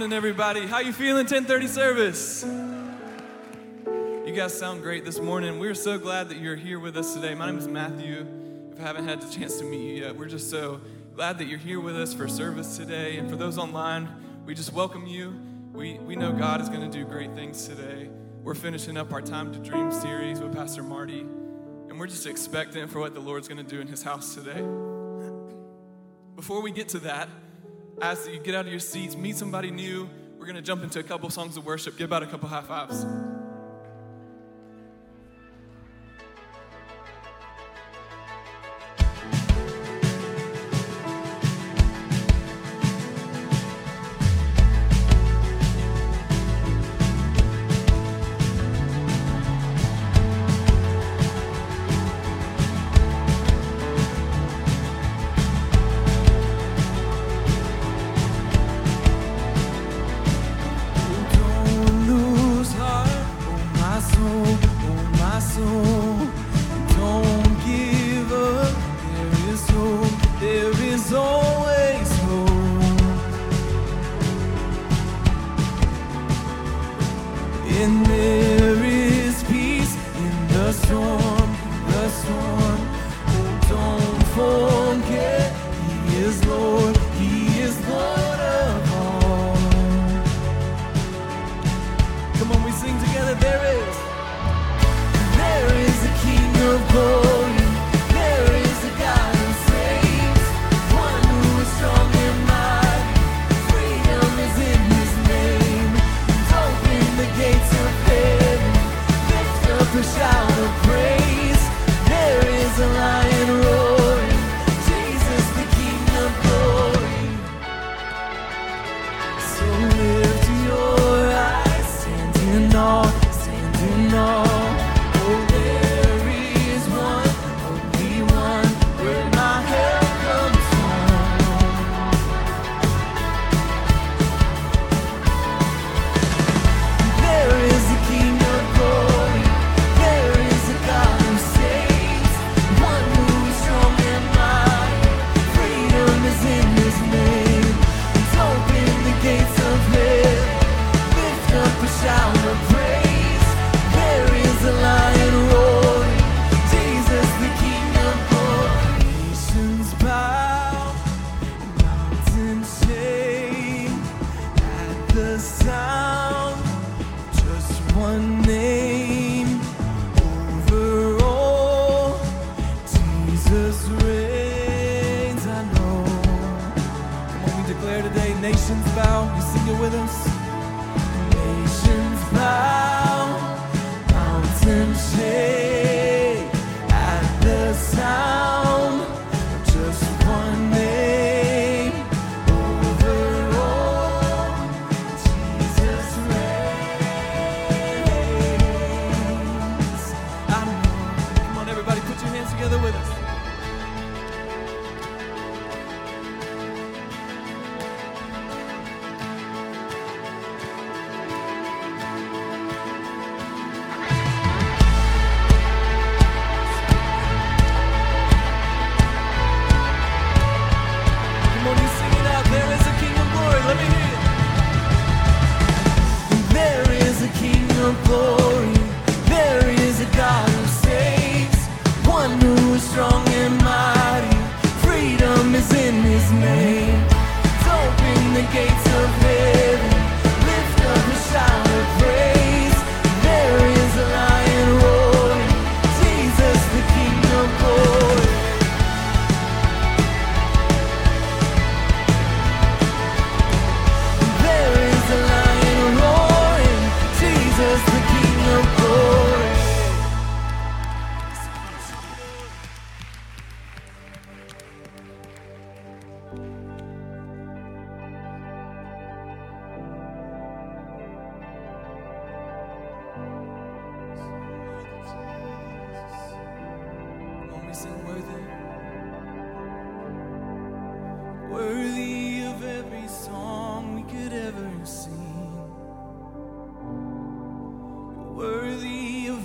morning, everybody. How you feeling? 10:30 service. You guys sound great this morning. We're so glad that you're here with us today. My name is Matthew. If I haven't had the chance to meet you yet, we're just so glad that you're here with us for service today. And for those online, we just welcome you. We, we know God is going to do great things today. We're finishing up our Time to Dream series with Pastor Marty, and we're just expectant for what the Lord's going to do in his house today. Before we get to that, ask that you get out of your seats, meet somebody new. We're going to jump into a couple songs of worship. Give out a couple high fives.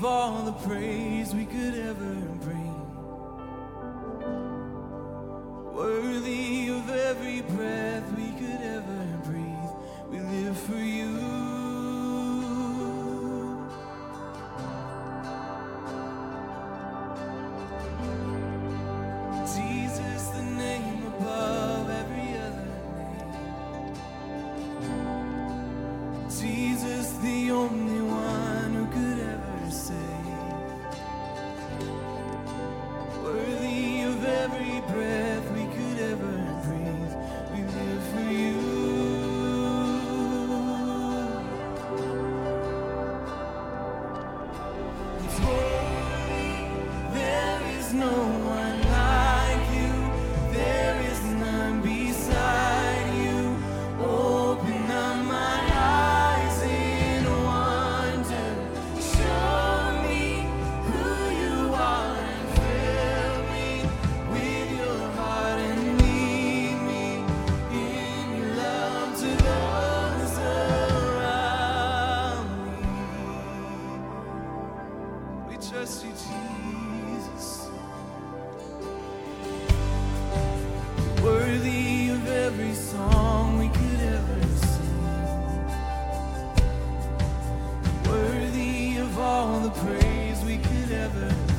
all the praise we could ever bring. Worthy of every breath we could ever breathe, we live for you. Jesus, the name above every other name. Jesus, the only the praise we could ever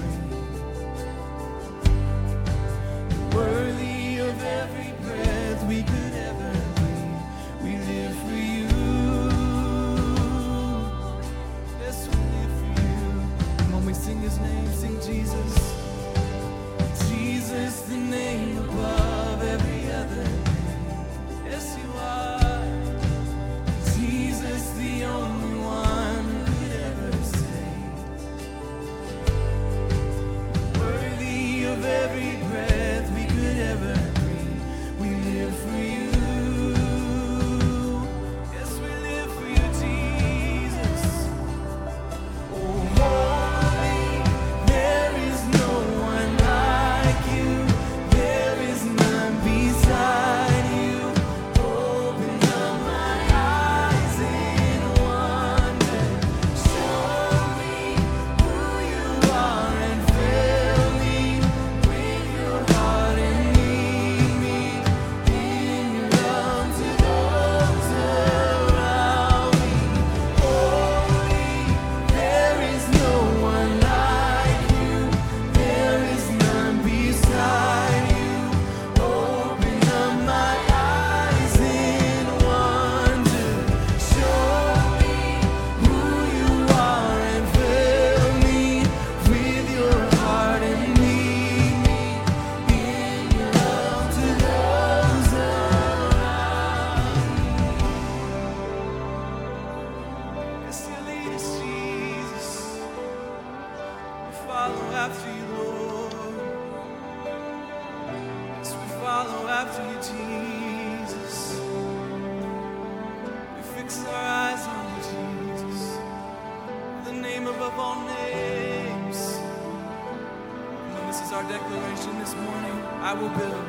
this is our declaration this morning. I will build.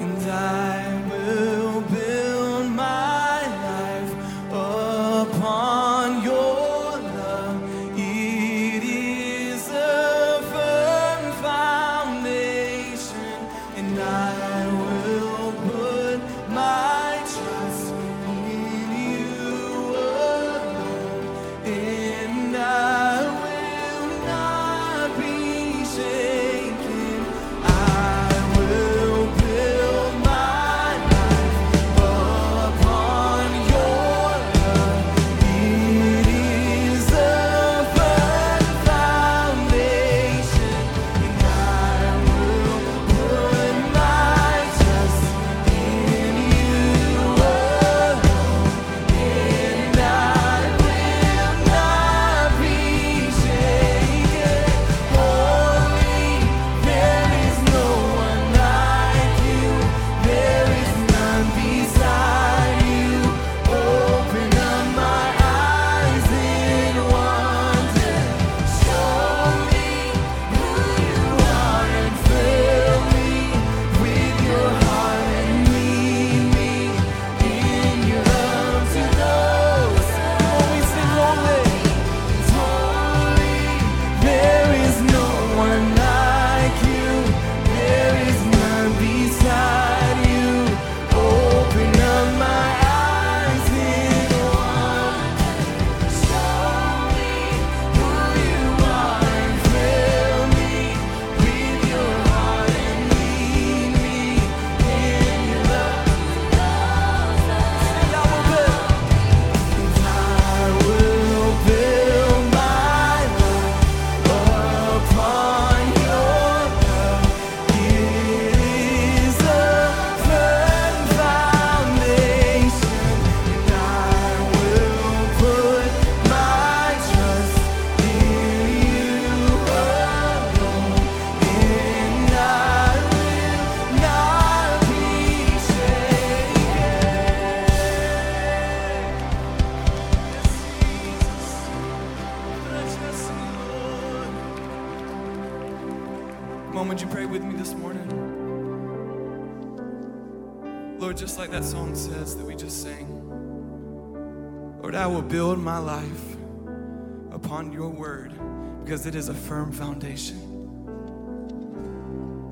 And I will build sang, Lord, I will build my life upon your word because it is a firm foundation.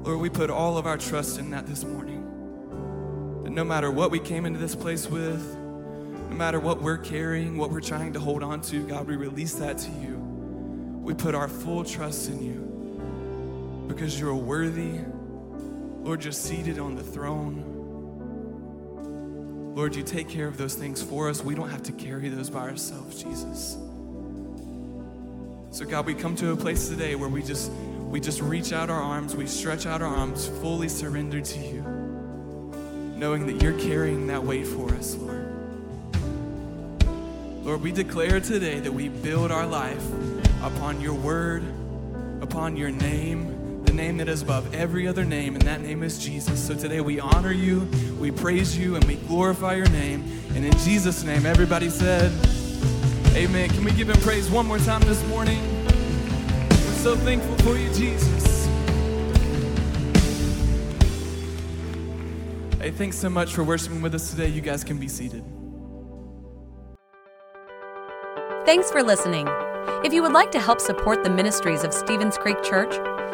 Lord, we put all of our trust in that this morning. That no matter what we came into this place with, no matter what we're carrying, what we're trying to hold on to, God, we release that to you. We put our full trust in you because you're worthy. Lord, you're seated on the throne. Lord, you take care of those things for us. We don't have to carry those by ourselves, Jesus. So God, we come to a place today where we just we just reach out our arms, we stretch out our arms, fully surrendered to you, knowing that you're carrying that weight for us, Lord. Lord, we declare today that we build our life upon your word, upon your name, name that is above every other name, and that name is Jesus. So today we honor you, we praise you, and we glorify your name. And in Jesus' name, everybody said, Amen. Can we give him praise one more time this morning? We're so thankful for you, Jesus. Hey, thanks so much for worshiping with us today. You guys can be seated. Thanks for listening. If you would like to help support the ministries of Stevens Creek Church,